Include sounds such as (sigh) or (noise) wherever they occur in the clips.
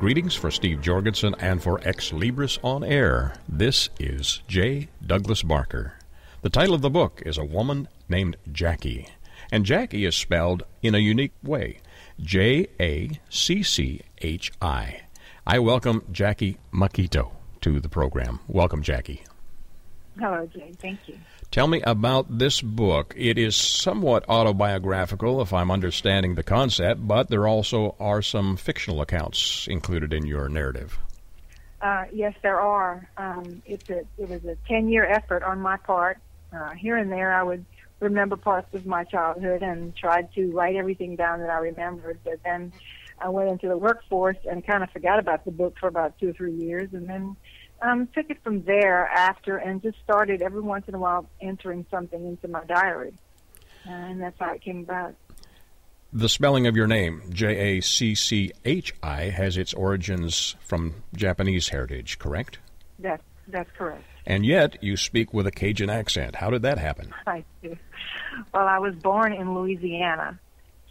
Greetings for Steve Jorgensen and for Xlibris On Air. This is J. Douglas Barker. The title of the book is A Woman Named Jacchi, and Jacchi is spelled in a unique way J A C C H I. I welcome Jacchi Machito to the program. Welcome, Jacchi. Hello, Jay. Thank you. Tell me about this book. It is somewhat autobiographical, if I'm understanding the concept, but there also are some fictional accounts included in your narrative. Uh, yes, there are. Um, it's a, it was a 10 year effort on my part. Uh, here and there, I would remember parts of my childhood and tried to write everything down that I remembered, but then I went into the workforce and kind of forgot about the book for about two or three years, and then um, took it from there after and just started every once in a while entering something into my diary. And that's how it came about. The spelling of your name, J A C C H I, has its origins from Japanese heritage, correct? That's, that's correct. And yet you speak with a Cajun accent. How did that happen? (laughs) I do. Well, I was born in Louisiana.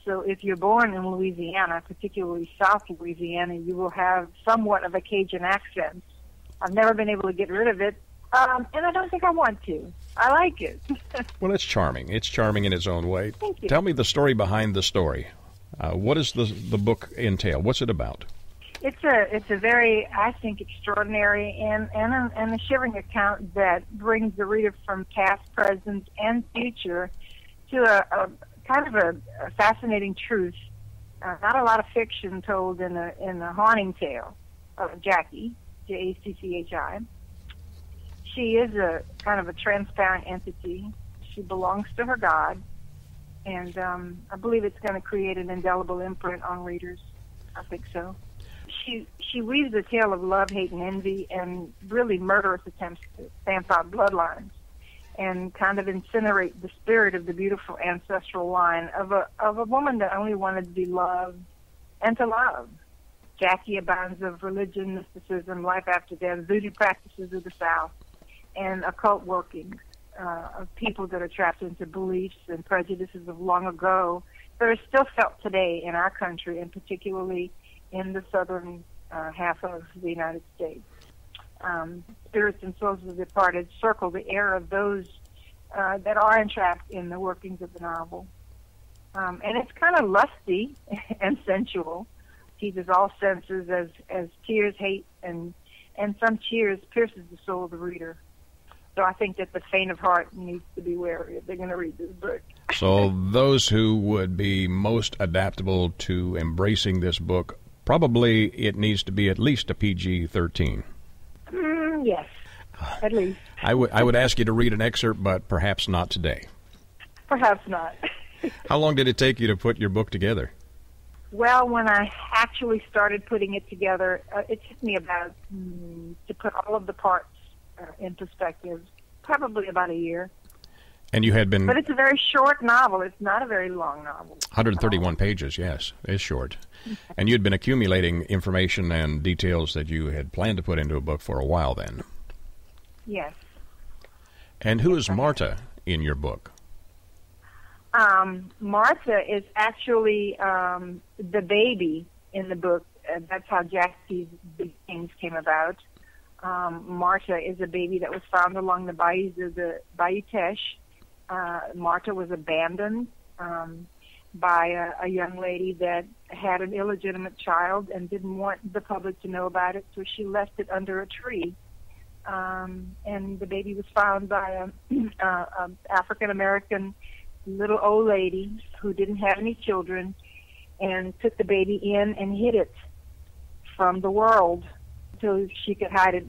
So if you're born in Louisiana, particularly South Louisiana, you will have somewhat of a Cajun accent. I've never been able to get rid of it, um, and I don't think I want to. I like it. (laughs) well, it's charming. It's charming in its own way. Thank you. Tell me the story behind the story. Uh, what does the the book entail? What's it about? It's a it's a very I think extraordinary and and a, and a shivering account that brings the reader from past, present, and future to a, a kind of a, a fascinating truth. Uh, not a lot of fiction told in a in a haunting tale of Jacchi, J A C C H I. She is a kind of a transparent entity. She belongs to her God, and um, I believe it's going to create an indelible imprint on readers. I think so. She she weaves a tale of love, hate, and envy, and really murderous attempts to stamp out bloodlines and kind of incinerate the spirit of the beautiful ancestral line of a of a woman that only wanted to be loved and to love. Jacchi of religion, mysticism, life after death, voodoo practices of the South, and occult workings uh, of people that are trapped into beliefs and prejudices of long ago that are still felt today in our country, and particularly in the southern uh, half of the United States. Um, spirits and souls of the departed circle the air of those uh, that are entrapped in the workings of the novel. Um, and it's kind of lusty (laughs) and sensual teaches all senses as as tears, hate, and and some cheers pierces the soul of the reader. So I think that the faint of heart needs to be wary if they're going to read this book. so those who would be most adaptable to embracing this book, probably it needs to be at least a PG thirteen. Mm, yes, at least. I would I would ask you to read an excerpt, but perhaps not today. Perhaps not. (laughs) How long did it take you to put your book together? Well, when I actually started putting it together, uh, it took me about mm, to put all of the parts uh, in perspective, probably about a year. And you had been. But it's a very short novel. It's not a very long novel. 131 pages, yes, it's short. (laughs) and you'd been accumulating information and details that you had planned to put into a book for a while then. Yes. And who is Marta in your book? Um, Martha is actually um, the baby in the book. Uh, that's how Jacchi's big things came about. Um, Marta is a baby that was found along the bayous of the Bayou Teche. Uh, Marta was abandoned um, by a, a young lady that had an illegitimate child and didn't want the public to know about it, so she left it under a tree. Um, and the baby was found by a, (clears throat) a, a African American little old lady who didn't have any children and took the baby in and hid it from the world until she could hide it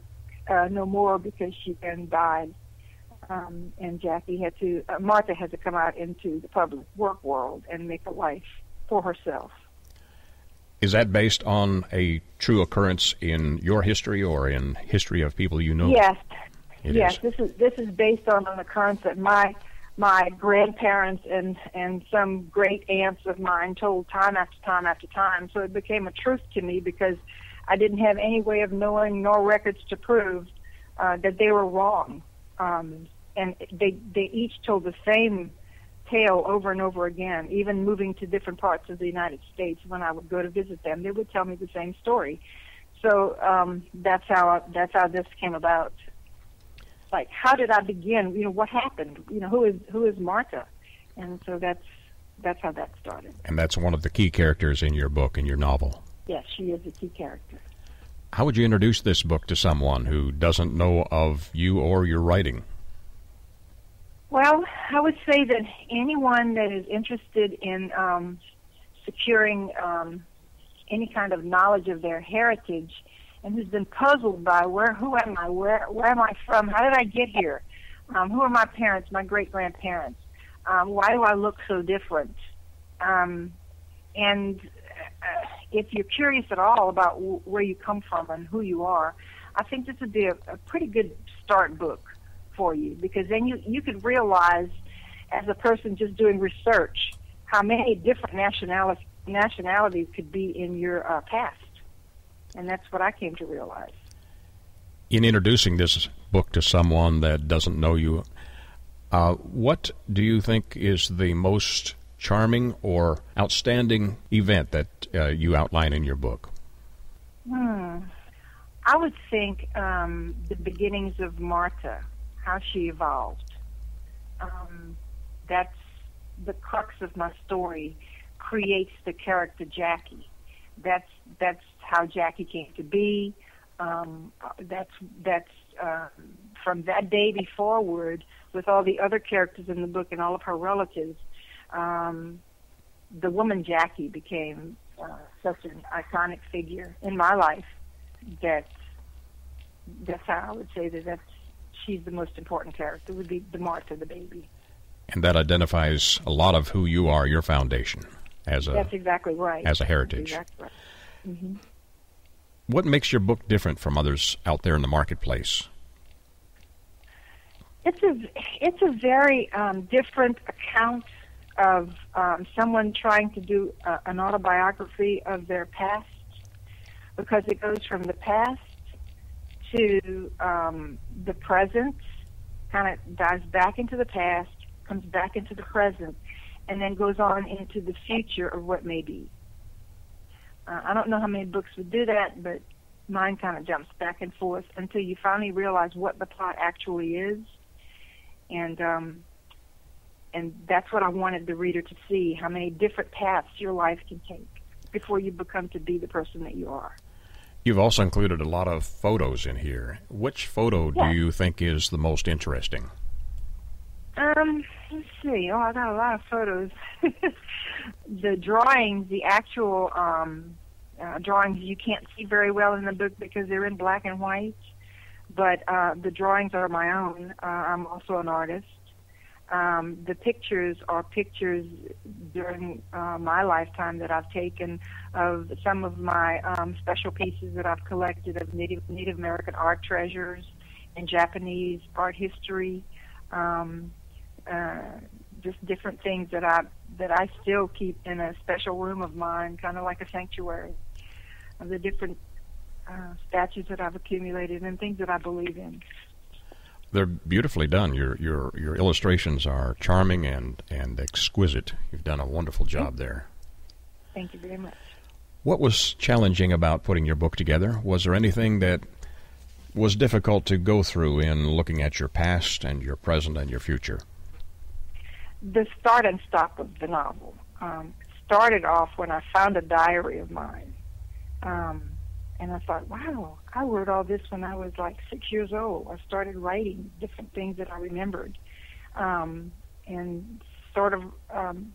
uh, no more because she then died. Um, and Jacchi had to, uh, Martha had to come out into the public work world and make a life for herself. Is that based on a true occurrence in your history or in history of people you know? Yes. It yes, is. this is this is based on an occurrence that my my grandparents and and some great aunts of mine told time after time after time. So it became a truth to me because I didn't have any way of knowing nor records to prove uh, that they were wrong. Um, and they they each told the same tale over and over again. Even moving to different parts of the United States, when I would go to visit them, they would tell me the same story. So um, that's how that's how this came about like how did I begin? You know, what happened? You know, who is who is Martha? And so that's that's how that started. And that's one of the key characters in your book, in your novel. Yes, she is a key character. How would you introduce this book to someone who doesn't know of you or your writing? Well, I would say that anyone that is interested in um, securing um, any kind of knowledge of their heritage and who's been puzzled by where who am I, where where am I from, how did I get here, um, who are my parents, my great grandparents, um, why do I look so different, um, and uh, if you're curious at all about w- where you come from and who you are, I think this would be a, a pretty good start book for you because then you you could realize as a person just doing research how many different nationalities nationalities could be in your uh, past and that's what I came to realize. In introducing this book to someone that doesn't know you, uh, what do you think is the most charming or outstanding event that uh, you outline in your book? Hmm. I would think um, the beginnings of Martha, how she evolved. Um, that's the crux of my story, creates the character Jacchi. That's that's how Jacchi came to be. Um, that's that's uh, from that baby forward, with all the other characters in the book and all of her relatives. Um, the woman Jacchi became uh, such an iconic figure in my life that that's how I would say that that's she's the most important character. Would be the Martha, the baby. And that identifies a lot of who you are, your foundation as a that's exactly right as a heritage. Exactly right. mm-hmm. What makes your book different from others out there in the marketplace? It's a it's a very um, different account of um, someone trying to do uh, an autobiography of their past because it goes from the past to um, the present, kind of dives back into the past, comes back into the present, and then goes on into the future of what may be. Uh, I don't know how many books would do that, but mine kind of jumps back and forth until you finally realize what the plot actually is, and um, and that's what I wanted the reader to see: how many different paths your life can take before you become to be the person that you are. You've also included a lot of photos in here. Which photo yeah. do you think is the most interesting? Um, let's see. Oh, I got a lot of photos. (laughs) the drawings, the actual um, uh, drawings, you can't see very well in the book because they're in black and white. But uh, the drawings are my own. Uh, I'm also an artist. Um, the pictures are pictures during uh, my lifetime that I've taken of some of my um, special pieces that I've collected of Native Native American art treasures and Japanese art history. Um, uh, just different things that I that I still keep in a special room of mine, kind of like a sanctuary of the different uh, statues that I've accumulated and things that I believe in. They're beautifully done. Your your your illustrations are charming and and exquisite. You've done a wonderful job there. Thank you very much. What was challenging about putting your book together? Was there anything that was difficult to go through in looking at your past and your present and your future? The start and stop of the novel um, started off when I found a diary of mine. Um, and I thought, wow, I wrote all this when I was like six years old. I started writing different things that I remembered, um, and sort of um,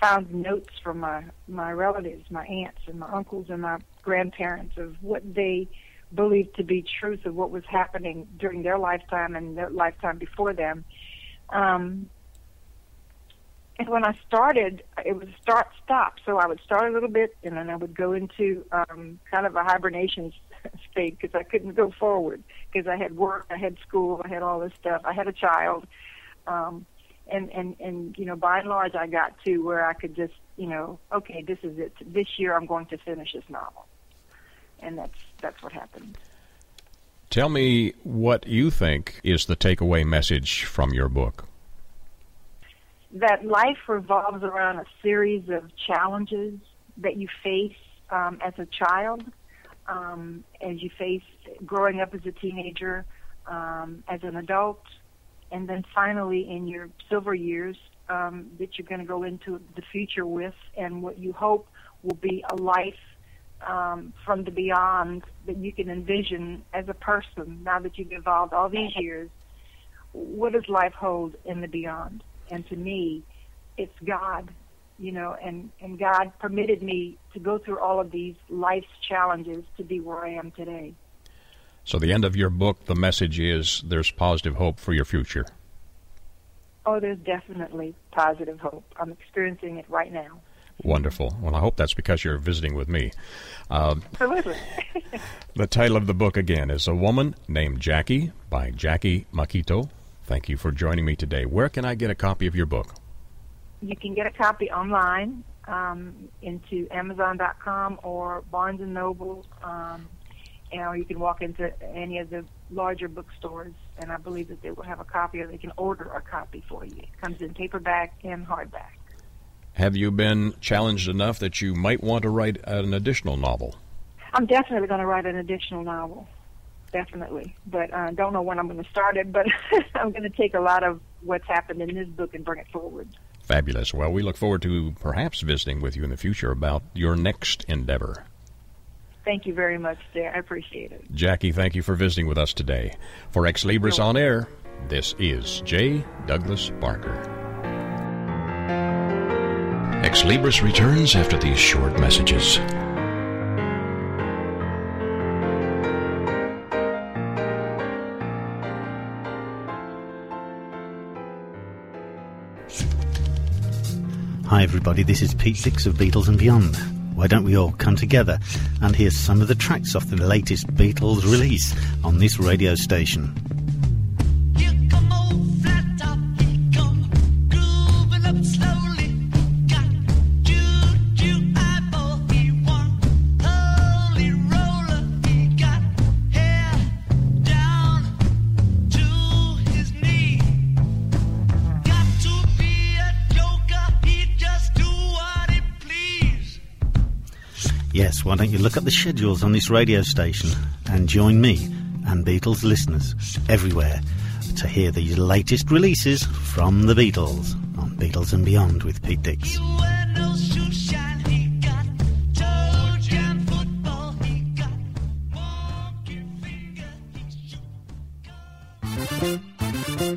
found notes from my my relatives, my aunts and my uncles and my grandparents of what they believed to be truth of what was happening during their lifetime and their lifetime before them. Um, and when I started, it was start stop. So I would start a little bit, and then I would go into um, kind of a hibernation (laughs) state because I couldn't go forward because I had work, I had school, I had all this stuff. I had a child, um, and and and you know, by and large, I got to where I could just, you know, okay, this is it. This year, I'm going to finish this novel, and that's that's what happened. Tell me what you think is the takeaway message from your book that life revolves around a series of challenges that you face um, as a child, um, as you face growing up as a teenager, um, as an adult, and then finally in your silver years um, that you're going to go into the future with, and what you hope will be a life um, from the beyond that you can envision as a person now that you've evolved all these years. What does life hold in the beyond? And to me, it's God, you know, and and God permitted me to go through all of these life's challenges to be where I am today. So the end of your book, the message is there's positive hope for your future. Oh, there's definitely positive hope. I'm experiencing it right now. Wonderful. Well, I hope that's because you're visiting with me. Um, Absolutely. (laughs) the title of the book again is A Woman Named Jacchi by Jacchi Machito. Thank you for joining me today. Where can I get a copy of your book? You can get a copy online um, into Amazon.com or Barnes and Noble, um, or you can walk into any of the larger bookstores, and I believe that they will have a copy, or they can order a copy for you. It comes in paperback and hardback. Have you been challenged enough that you might want to write an additional novel? I'm definitely going to write an additional novel definitely. But uh, don't know when I'm going to start it. But (laughs) I'm going to take a lot of what's happened in this book and bring it forward. Fabulous. Well, we look forward to perhaps visiting with you in the future about your next endeavor. Thank you very much, sir. I appreciate it. Jacchi, thank you for visiting with us today. For Xlibris on Air, this is J. Douglas Barker. Xlibris returns after these short messages. Hi, everybody, this is Pete Six of Beatles and Beyond. Why don't we all come together and hear some of the tracks off the latest Beatles release on this radio station? Yes, you look at the schedules on this radio station and join me and Beatles listeners everywhere to hear the latest releases from the Beatles on Beatles and Beyond with Pete Dix.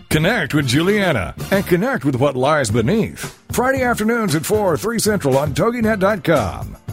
Connect with Juliana and connect with what lies beneath. Friday afternoons at 4, 3 Central on TogiNet.com.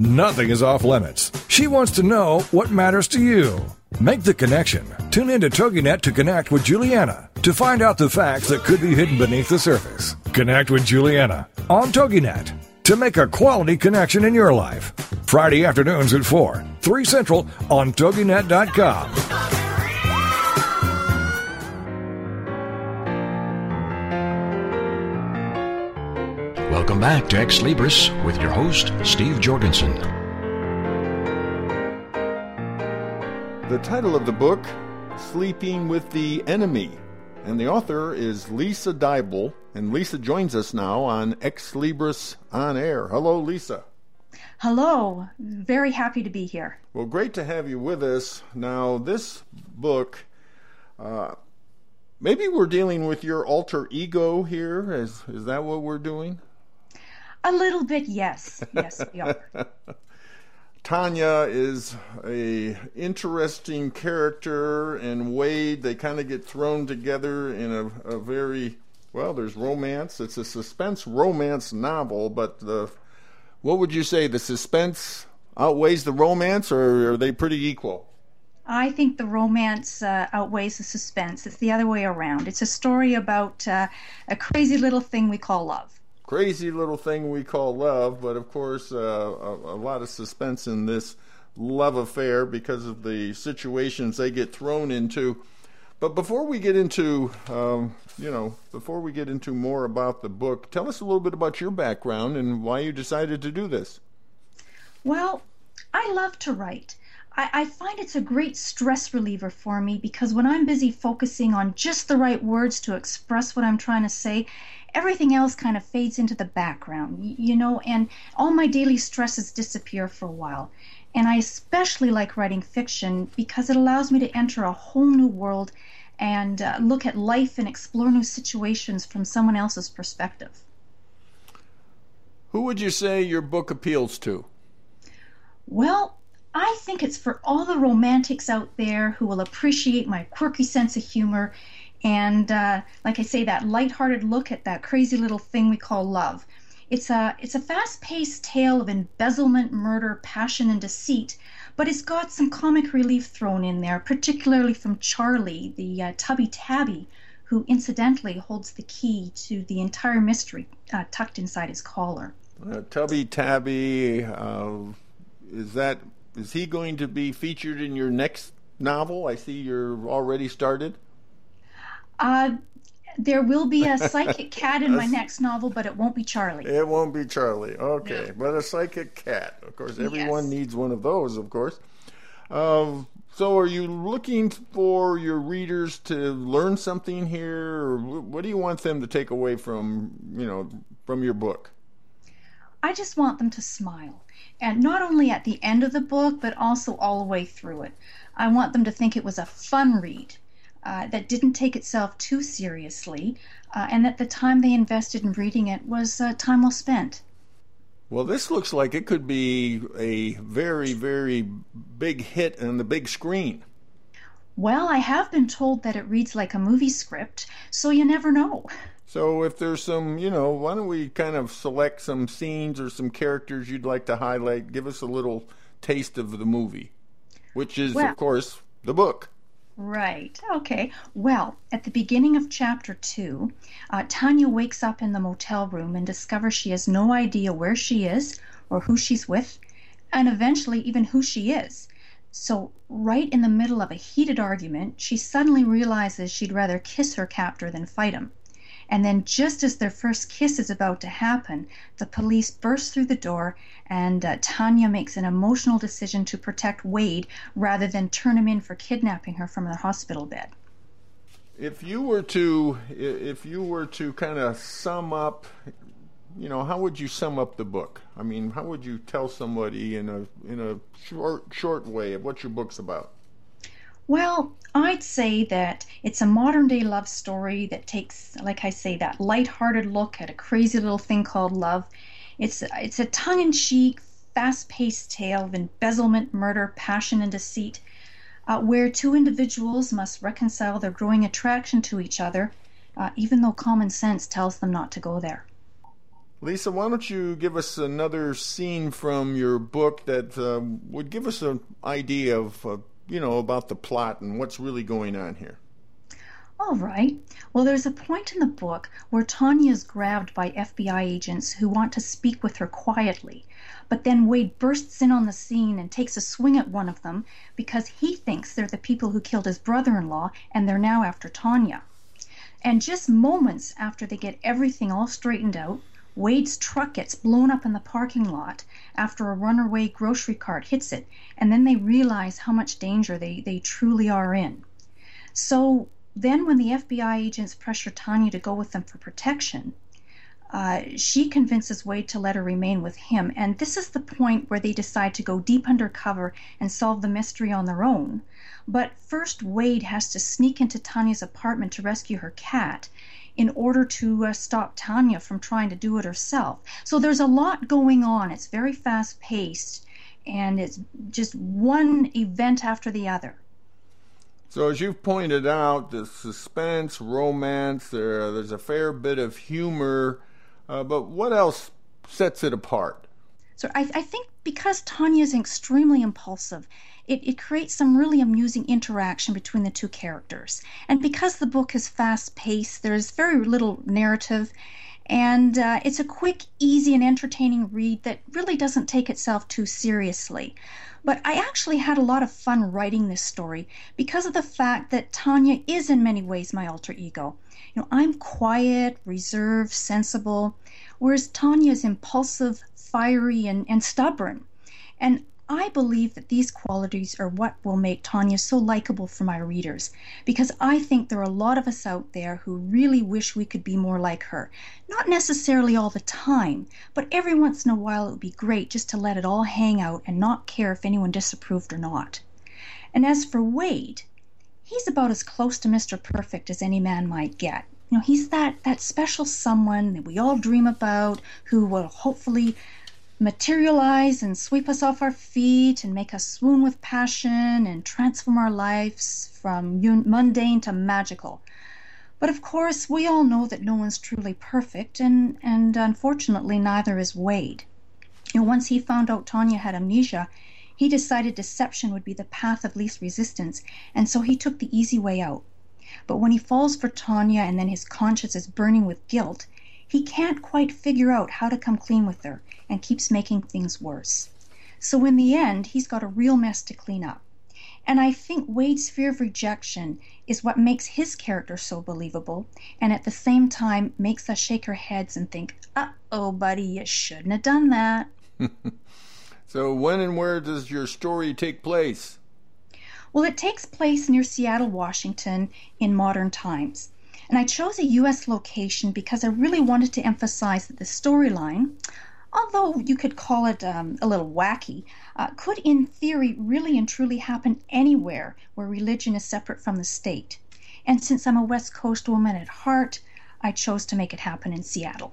Nothing is off limits. She wants to know what matters to you. Make the connection. Tune in to TogiNet to connect with Juliana to find out the facts that could be hidden beneath the surface. Connect with Juliana on TogiNet to make a quality connection in your life. Friday afternoons at 4, 3 Central on TogiNet.com. Welcome back to Xlibris with your host, Steve Jorgensen. The title of the book, Sleeping with the Enemy, and the author is Lisa Dyble, and Lisa joins us now on Xlibris On Air. Hello, Lisa. Hello. Very happy to be here. Well, great to have you with us. Now, this book, uh, maybe we're dealing with your alter ego here. Is, is that what we're doing? A little bit, yes. Yes, we are. (laughs) Tanya is a interesting character, and Wade. They kind of get thrown together in a, a, very well. There's romance. It's a suspense romance novel, but the what would you say? The suspense outweighs the romance, or are they pretty equal? I think the romance uh, outweighs the suspense. It's the other way around. It's a story about uh, a crazy little thing we call love crazy little thing we call love, but of course, uh, a, a, lot of suspense in this love affair because of the situations they get thrown into. But before we get into, um, you know, before we get into more about the book, tell us a little bit about your background and why you decided to do this. Well, I love to write. I, I find it's a great stress reliever for me because when I'm busy focusing on just the right words to express what I'm trying to say, everything else kind of fades into the background, you know, and all my daily stresses disappear for a while. And I especially like writing fiction because it allows me to enter a whole new world and uh, look at life and explore new situations from someone else's perspective. Who would you say your book appeals to? Well, I think it's for all the romantics out there who will appreciate my quirky sense of humor and, uh, like I say, that light-hearted look at that crazy little thing we call love. It's a it's a fast-paced tale of embezzlement, murder, passion, and deceit, but it's got some comic relief thrown in there, particularly from Charlie, the uh, tubby tabby, who incidentally holds the key to the entire mystery uh, tucked inside his collar. Uh, tubby tabby, uh, is that is he going to be featured in your next novel? I see you're already started. Uh, there will be a (laughs) psychic cat in my next novel, but it won't be Charlie. It won't be Charlie. Okay, no. but a psychic cat. Of course, everyone yes. needs one of those. Of course. Um, so, are you looking for your readers to learn something here, or what do you want them to take away from you know from your book? I just want them to smile and not only at the end of the book, but also all the way through it. I want them to think it was a fun read. Uh, that didn't take itself too seriously, uh, and that the time they invested in reading it was uh, time well spent. Well, this looks like it could be a very, very big hit on the big screen. Well, I have been told that it reads like a movie script, so you never know. So if there's some, you know, why don't we kind of select some scenes or some characters you'd like to highlight? Give us a little taste of the movie, which is, well, of course, the book. Right. Okay. Well, at the beginning of chapter two, uh, Tanya wakes up in the motel room and discovers she has no idea where she is or who she's with, and eventually even who she is. So, right in the middle of a heated argument, she suddenly realizes she'd rather kiss her captor than fight him. And then, just as their first kiss is about to happen, the police burst through the door, and uh, Tanya makes an emotional decision to protect Wade rather than turn him in for kidnapping her from the hospital bed. If you were to, if you were to kind of sum up, you know, how would you sum up the book? I mean, how would you tell somebody in a in a short short way of what your book's about? Well, I'd say that it's a modern day love story that takes, like I say, that light-hearted look at a crazy little thing called love. It's it's a tongue-in-cheek, fast-paced tale of embezzlement, murder, passion, and deceit, uh, where two individuals must reconcile their growing attraction to each other, uh, even though common sense tells them not to go there. Lisa, why don't you give us another scene from your book that uh, would give us an idea of uh, you know, about the plot and what's really going on here. All right. Well, there's a point in the book where Tanya is grabbed by FBI agents who want to speak with her quietly. But then Wade bursts in on the scene and takes a swing at one of them because he thinks they're the people who killed his brother in law and they're now after Tanya. And just moments after they get everything all straightened out, Wade's truck gets blown up in the parking lot after a runaway grocery cart hits it, and then they realize how much danger they, they truly are in. So then, when the FBI agents pressure Tanya to go with them for protection, uh, she convinces Wade to let her remain with him. And this is the point where they decide to go deep undercover and solve the mystery on their own. But first, Wade has to sneak into Tanya's apartment to rescue her cat in order to uh, stop Tanya from trying to do it herself. So there's a lot going on. It's very fast paced and it's just one event after the other. So, as you've pointed out, the suspense, romance, there, there's a fair bit of humor, uh, but what else sets it apart? So, I, I think because Tanya is extremely impulsive, it, it creates some really amusing interaction between the two characters. And because the book is fast paced, there's very little narrative, and uh, it's a quick, easy, and entertaining read that really doesn't take itself too seriously. But I actually had a lot of fun writing this story because of the fact that Tanya is in many ways my alter ego. You know, I'm quiet, reserved, sensible, whereas Tanya is impulsive, fiery, and, and stubborn. And I believe that these qualities are what will make Tanya so likable for my readers because I think there are a lot of us out there who really wish we could be more like her. Not necessarily all the time, but every once in a while it would be great just to let it all hang out and not care if anyone disapproved or not. And as for Wade, he's about as close to Mr. Perfect as any man might get. You know, he's that, that special someone that we all dream about who will hopefully materialize and sweep us off our feet and make us swoon with passion and transform our lives from mundane to magical. But of course, we all know that no one's truly perfect, and, and unfortunately, neither is Wade. Know, once he found out Tanya had amnesia, he decided deception would be the path of least resistance, and so he took the easy way out. But when he falls for Tanya and then his conscience is burning with guilt, he can't quite figure out how to come clean with her and keeps making things worse. So in the end, he's got a real mess to clean up. And I think Wade's fear of rejection is what makes his character so believable, and at the same time makes us shake our heads and think, uh oh, buddy, you shouldn't have done that. (laughs) so, when and where does your story take place? Well, it takes place near Seattle, Washington in modern times. And I chose a US location because I really wanted to emphasize that the storyline, although you could call it um, a little wacky, uh, could in theory really and truly happen anywhere where religion is separate from the state. And since I'm a West Coast woman at heart, I chose to make it happen in Seattle.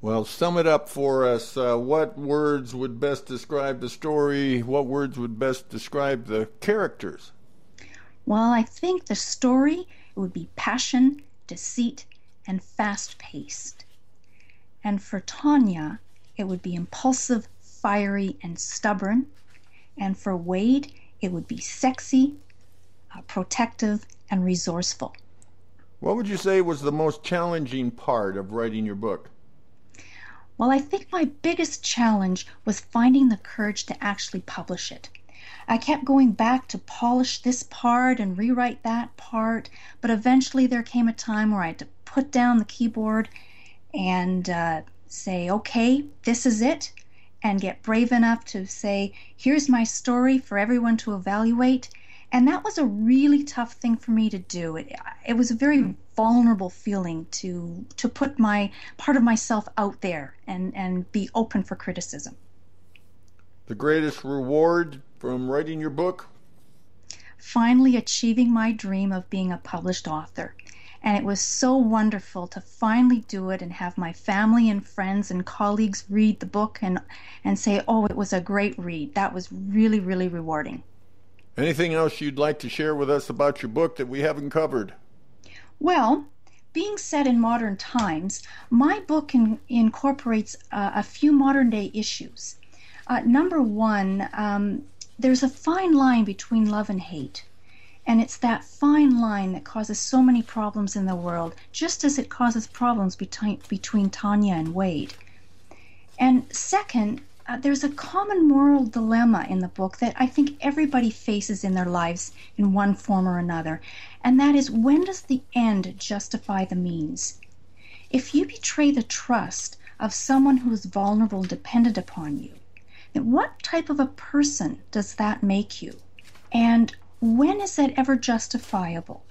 Well, sum it up for us. Uh, what words would best describe the story? What words would best describe the characters? Well, I think the story would be passion, deceit, and fast paced. And for Tanya, it would be impulsive, fiery, and stubborn. And for Wade, it would be sexy, uh, protective, and resourceful. What would you say was the most challenging part of writing your book? Well, I think my biggest challenge was finding the courage to actually publish it. I kept going back to polish this part and rewrite that part, but eventually there came a time where I had to put down the keyboard and uh, say, okay, this is it, and get brave enough to say, here's my story for everyone to evaluate. And that was a really tough thing for me to do. It, it was a very vulnerable feeling to to put my part of myself out there and, and be open for criticism. The greatest reward from writing your book? Finally achieving my dream of being a published author. And it was so wonderful to finally do it and have my family and friends and colleagues read the book and, and say, oh, it was a great read. That was really, really rewarding. Anything else you'd like to share with us about your book that we haven't covered? Well, being set in modern times, my book in, incorporates uh, a few modern day issues. Uh, number one, um, there's a fine line between love and hate. And it's that fine line that causes so many problems in the world, just as it causes problems between, between Tanya and Wade. And second, uh, there's a common moral dilemma in the book that I think everybody faces in their lives in one form or another, and that is when does the end justify the means? If you betray the trust of someone who is vulnerable and dependent upon you, then what type of a person does that make you? And when is that ever justifiable?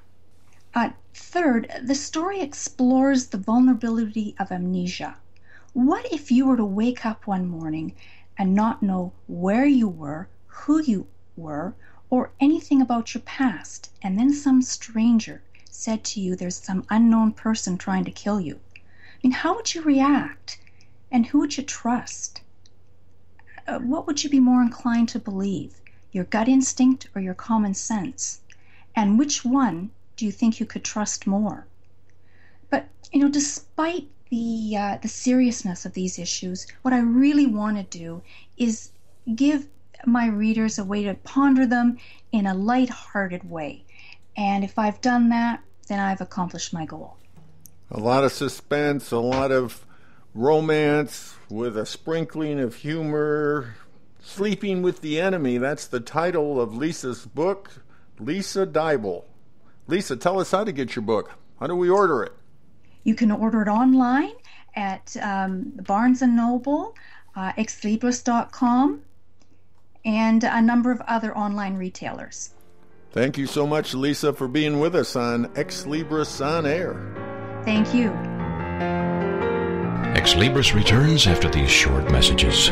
Uh, third, the story explores the vulnerability of amnesia. What if you were to wake up one morning and not know where you were, who you were, or anything about your past, and then some stranger said to you there's some unknown person trying to kill you, I mean, how would you react? And who would you trust? Uh, what would you be more inclined to believe, your gut instinct or your common sense? And which one do you think you could trust more? But, you know, despite the, uh, the seriousness of these issues, what I really want to do is give my readers a way to ponder them in a light-hearted way. And if I've done that, then I've accomplished my goal. A lot of suspense, a lot of romance with a sprinkling of humor. Sleeping with the Enemy, that's the title of Lisa's book. Lisa Dyble. Lisa, tell us how to get your book. How do we order it? You can order it online at um, Barnes & Noble, uh, xlibris.com, and a number of other online retailers. Thank you so much, Lisa, for being with us on Xlibris On Air. Thank you. Xlibris returns after these short messages.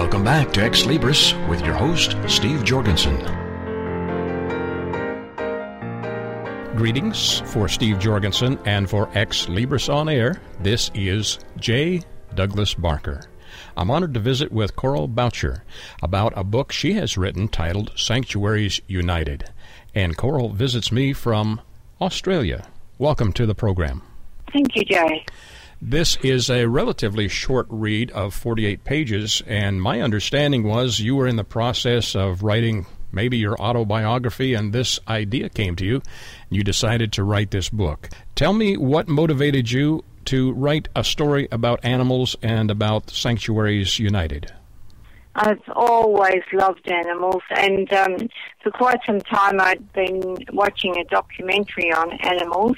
Welcome back to Xlibris with your host, Steve Jorgensen. Greetings for Steve Jorgensen and for Xlibris on Air. This is J. Douglas Barker. I'm honored to visit with Coral Boucher about a book she has written titled Sanctuaries United. And Coral visits me from Australia. Welcome to the program. Thank you, Jay. This is a relatively short read of 48 pages, and my understanding was you were in the process of writing maybe your autobiography, and this idea came to you. You decided to write this book. Tell me what motivated you to write a story about animals and about Sanctuaries United. I've always loved animals, and um, for quite some time I'd been watching a documentary on animals,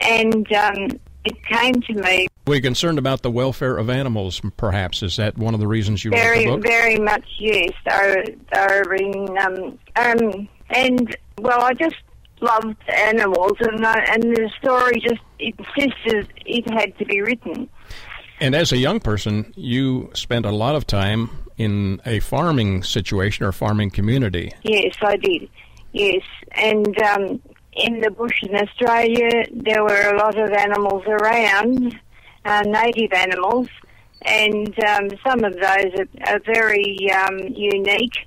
and um, it came to me. Were you concerned about the welfare of animals, perhaps? Is that one of the reasons you very, wrote the book? Very much, yes. They're, they're in, um, um, and, well, I just loved animals, and, I, and the story just insisted it had to be written. And as a young person, you spent a lot of time in a farming situation or farming community. Yes, I did. Yes, and um, in the bush in Australia, there were a lot of animals around, uh, native animals, and um, some of those are, are very um, unique.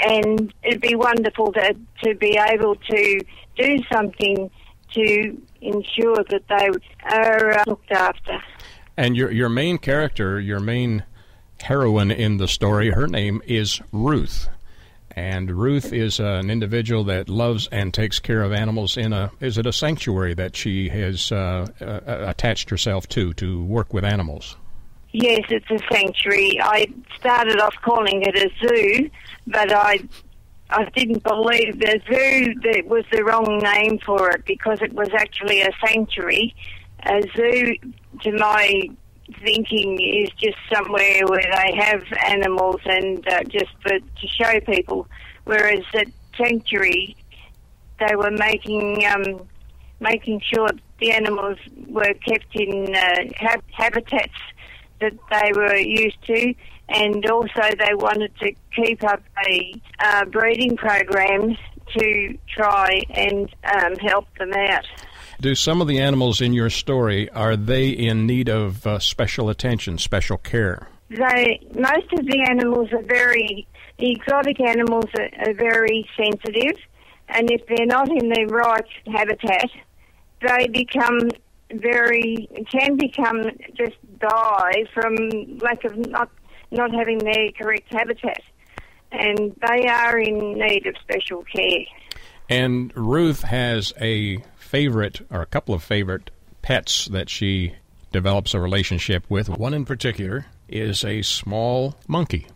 And it'd be wonderful to, to be able to do something to ensure that they are uh, looked after. And your your main character, your main heroine in the story, her name is Ruth. And Ruth is uh, an individual that loves and takes care of animals in a is it a sanctuary that she has uh, uh, attached herself to to work with animals? Yes, it's a sanctuary. I started off calling it a zoo, but I I didn't believe the zoo that was the wrong name for it because it was actually a sanctuary. A zoo, to my thinking, is just somewhere where they have animals and uh, just for, to show people. Whereas at sanctuary, they were making um, making sure the animals were kept in uh, hab- habitats that they were used to, and also they wanted to keep up a uh, breeding program to try and um, help them out. Do some of the animals in your story are they in need of uh, special attention, special care? They most of the animals are very the exotic animals are, are very sensitive, and if they're not in the right habitat, they become very can become just die from lack of not not having their correct habitat, and they are in need of special care. And Ruth has a favorite or a couple of favorite pets that she develops a relationship with. One in particular is a small monkey.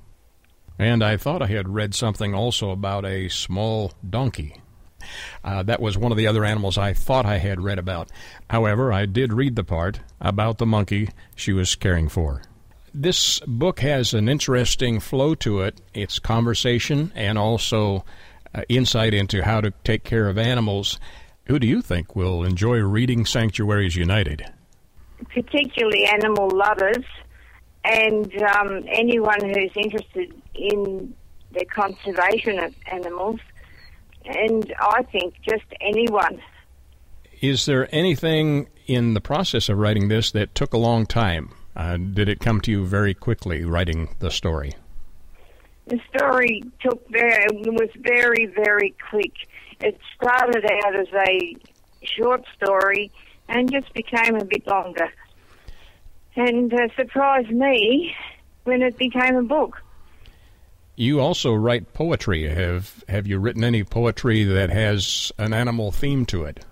And I thought I had read something also about a small donkey. Uh, that was one of the other animals I thought I had read about. However, I did read the part about the monkey she was caring for. This book has an interesting flow to it. It's conversation and also uh, insight into how to take care of animals. Who do you think will enjoy reading Sanctuaries United? Particularly animal lovers and um, anyone who's interested in the conservation of animals, and I think just anyone. Is there anything in the process of writing this that took a long time? Uh, did it come to you very quickly writing the story? The story took very was very very quick. It started out as a short story and just became a bit longer and uh, surprised me when it became a book. You also write poetry. Have Have you written any poetry that has an animal theme to it?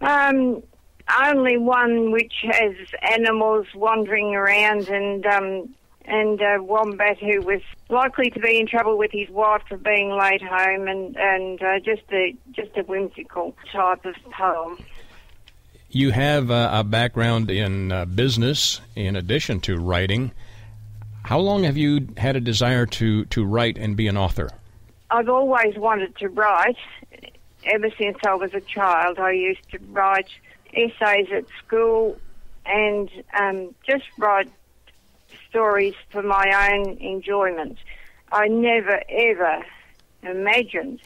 Um, only one which has animals wandering around and um, and a wombat who was likely to be in trouble with his wife for being late home, and and uh, just a just a whimsical type of poem. You have a, a background in uh, business in addition to writing. How long have you had a desire to, to write and be an author? I've always wanted to write. Ever since I was a child, I used to write essays at school and um, just write stories for my own enjoyment. I never ever imagined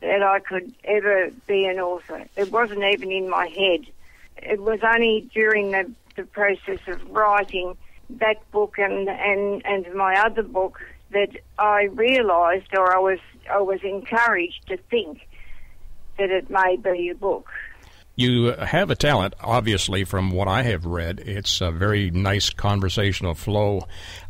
that I could ever be an author. It wasn't even in my head it was only during the, the process of writing that book and, and, and my other book that I realised or I was I was encouraged to think that it may be a book. You have a talent, obviously, from what I have read. It's a very nice conversational flow.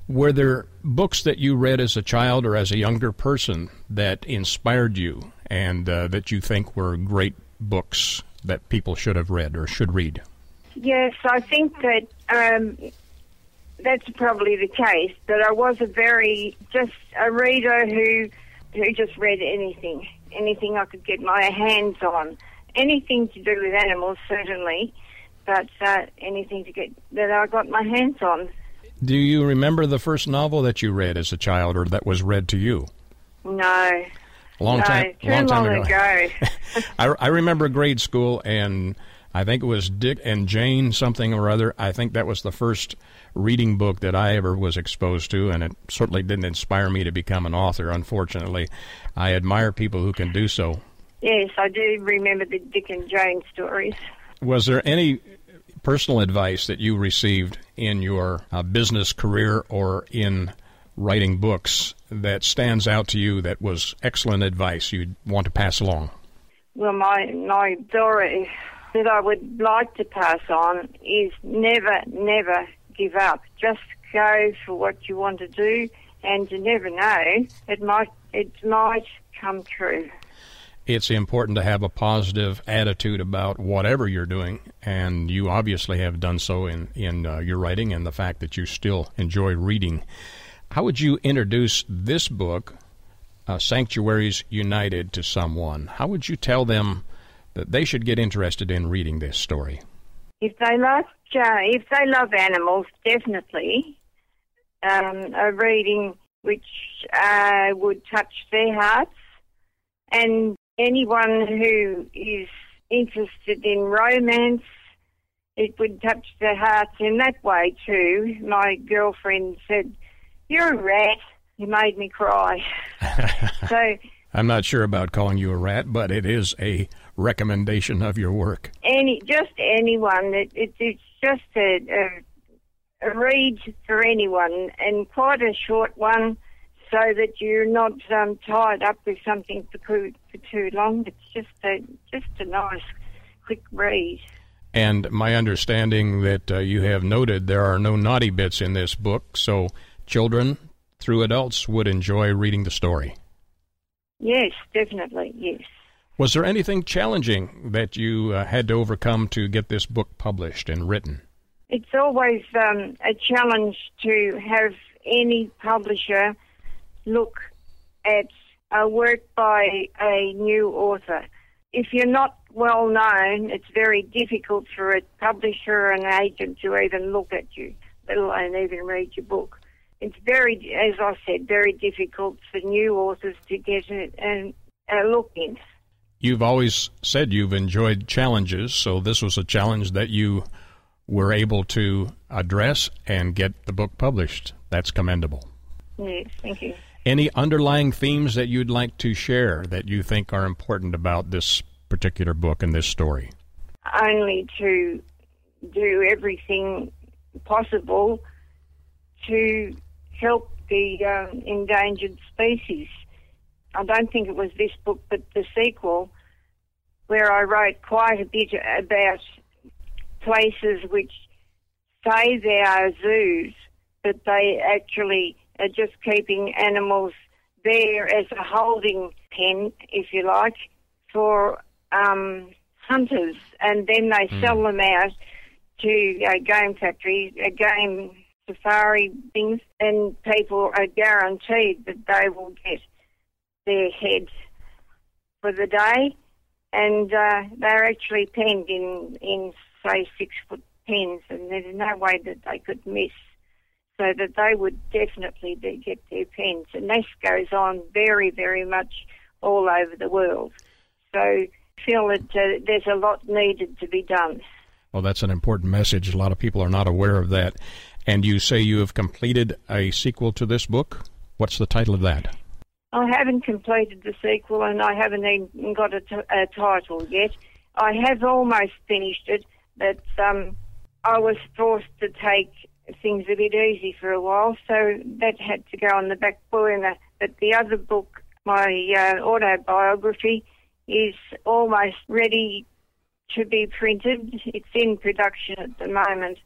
Were there books that you read as a child or as a younger person that inspired you and uh, that you think were great books that people should have read or should read? Yes, I think that um, that's probably the case. That I was a very just a reader who who just read anything, anything I could get my hands on, anything to do with animals certainly, but uh, anything to get that I got my hands on. Do you remember the first novel that you read as a child, or that was read to you? No, long no, time, long time long ago. ago. (laughs) I, I remember grade school, and I think it was Dick and Jane something or other. I think that was the first reading book that I ever was exposed to, and it certainly didn't inspire me to become an author. Unfortunately, I admire people who can do so. Yes, I do remember the Dick and Jane stories. Was there any personal advice that you received in your uh, business career or in writing books that stands out to you that was excellent advice you'd want to pass along? Well, my my story that I would like to pass on is never, never give up. Just go for what you want to do, and you never know it might it might come true. It's important to have a positive attitude about whatever you're doing, and you obviously have done so in in uh, your writing and the fact that you still enjoy reading. How would you introduce this book, uh, Sanctuaries United, to someone? How would you tell them that they should get interested in reading this story? If they love uh, if they love animals, definitely um, a reading which uh, would touch their hearts, and anyone who is interested in romance, it would touch their hearts in that way too. My girlfriend said, "You're a rat." You made me cry. (laughs) so I'm not sure about calling you a rat, but it is a recommendation of your work? Any, just anyone. It, it, it's just a, a, a read for anyone, and quite a short one, so that you're not um, tied up with something for, for too long. It's just a just a nice, quick read. And my understanding that uh, you have noted there are no naughty bits in this book, so children through adults would enjoy reading the story. Yes, definitely, yes. Was there anything challenging that you uh, had to overcome to get this book published and written? It's always um, a challenge to have any publisher look at a work by a new author. If you're not well known, it's very difficult for a publisher or an agent to even look at you, let alone even read your book. It's very, as I said, very difficult for new authors to get a, a uh, look in. You've always said you've enjoyed challenges, so this was a challenge that you were able to address and get the book published. That's commendable. Yes, thank you. Any underlying themes that you'd like to share that you think are important about this particular book and this story? Only to do everything possible to help the um, endangered species. I don't think it was this book, but the sequel, where I wrote quite a bit about places which say they are zoos, but they actually are just keeping animals there as a holding pen, if you like, for um, hunters, and then they mm. sell them out to uh, game factories, uh, game safari things, and people are guaranteed that they will get their heads for the day, and uh, they're actually penned in in say six foot pens, and there's no way that they could miss. So that they would definitely be, get their pens, and this goes on very, very much all over the world. So I feel that uh, there's a lot needed to be done. Well, that's an important message. A lot of people are not aware of that. And you say you have completed a sequel to this book. What's the title of that? I haven't completed the sequel and I haven't even got a, t- a title yet. I have almost finished it, but um, I was forced to take things a bit easy for a while, so that had to go on the back burner. But the other book, my uh, autobiography, is almost ready to be printed. It's in production at the moment,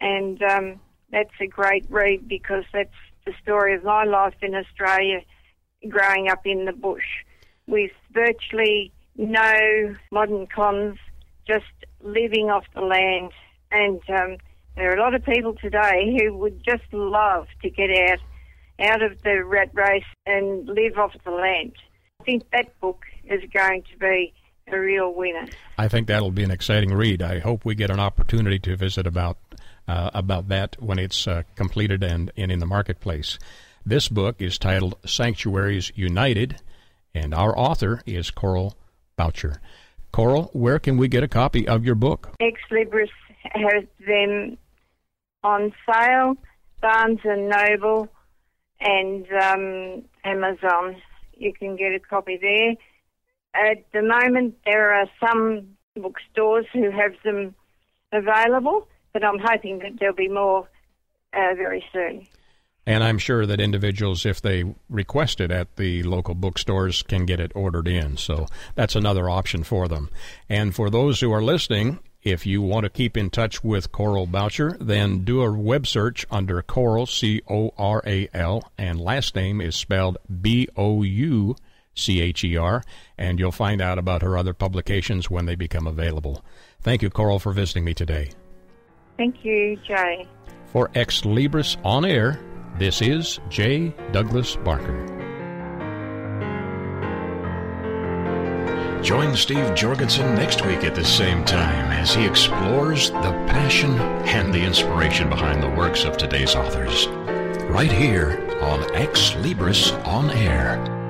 and um, that's a great read because that's the story of my life in Australia, growing up in the bush, with virtually no modern cons, just living off the land. And um, there are a lot of people today who would just love to get out out of the rat race and live off the land. I think that book is going to be a real winner. I think that'll be an exciting read. I hope we get an opportunity to visit about uh, about that when it's uh, completed and, and in the marketplace. This book is titled Sanctuaries United, and our author is Coral Boucher. Coral, where can we get a copy of your book? Ex Libris has them on sale, Barnes and Noble, and um, Amazon. You can get a copy there. At the moment, there are some bookstores who have them available, but I'm hoping that there'll be more uh, very soon. And I'm sure that individuals, if they request it at the local bookstores, can get it ordered in. So that's another option for them. And for those who are listening, if you want to keep in touch with Coral Boucher, then do a web search under Coral, C O R A L, and last name is spelled B O U C H E R, and you'll find out about her other publications when they become available. Thank you, Coral, for visiting me today. Thank you, Jay. For Xlibris On Air, this is J. Douglas Barker. Join Steve Jorgensen next week at the same time as he explores the passion and the inspiration behind the works of today's authors. Right here on Ex Libris On Air.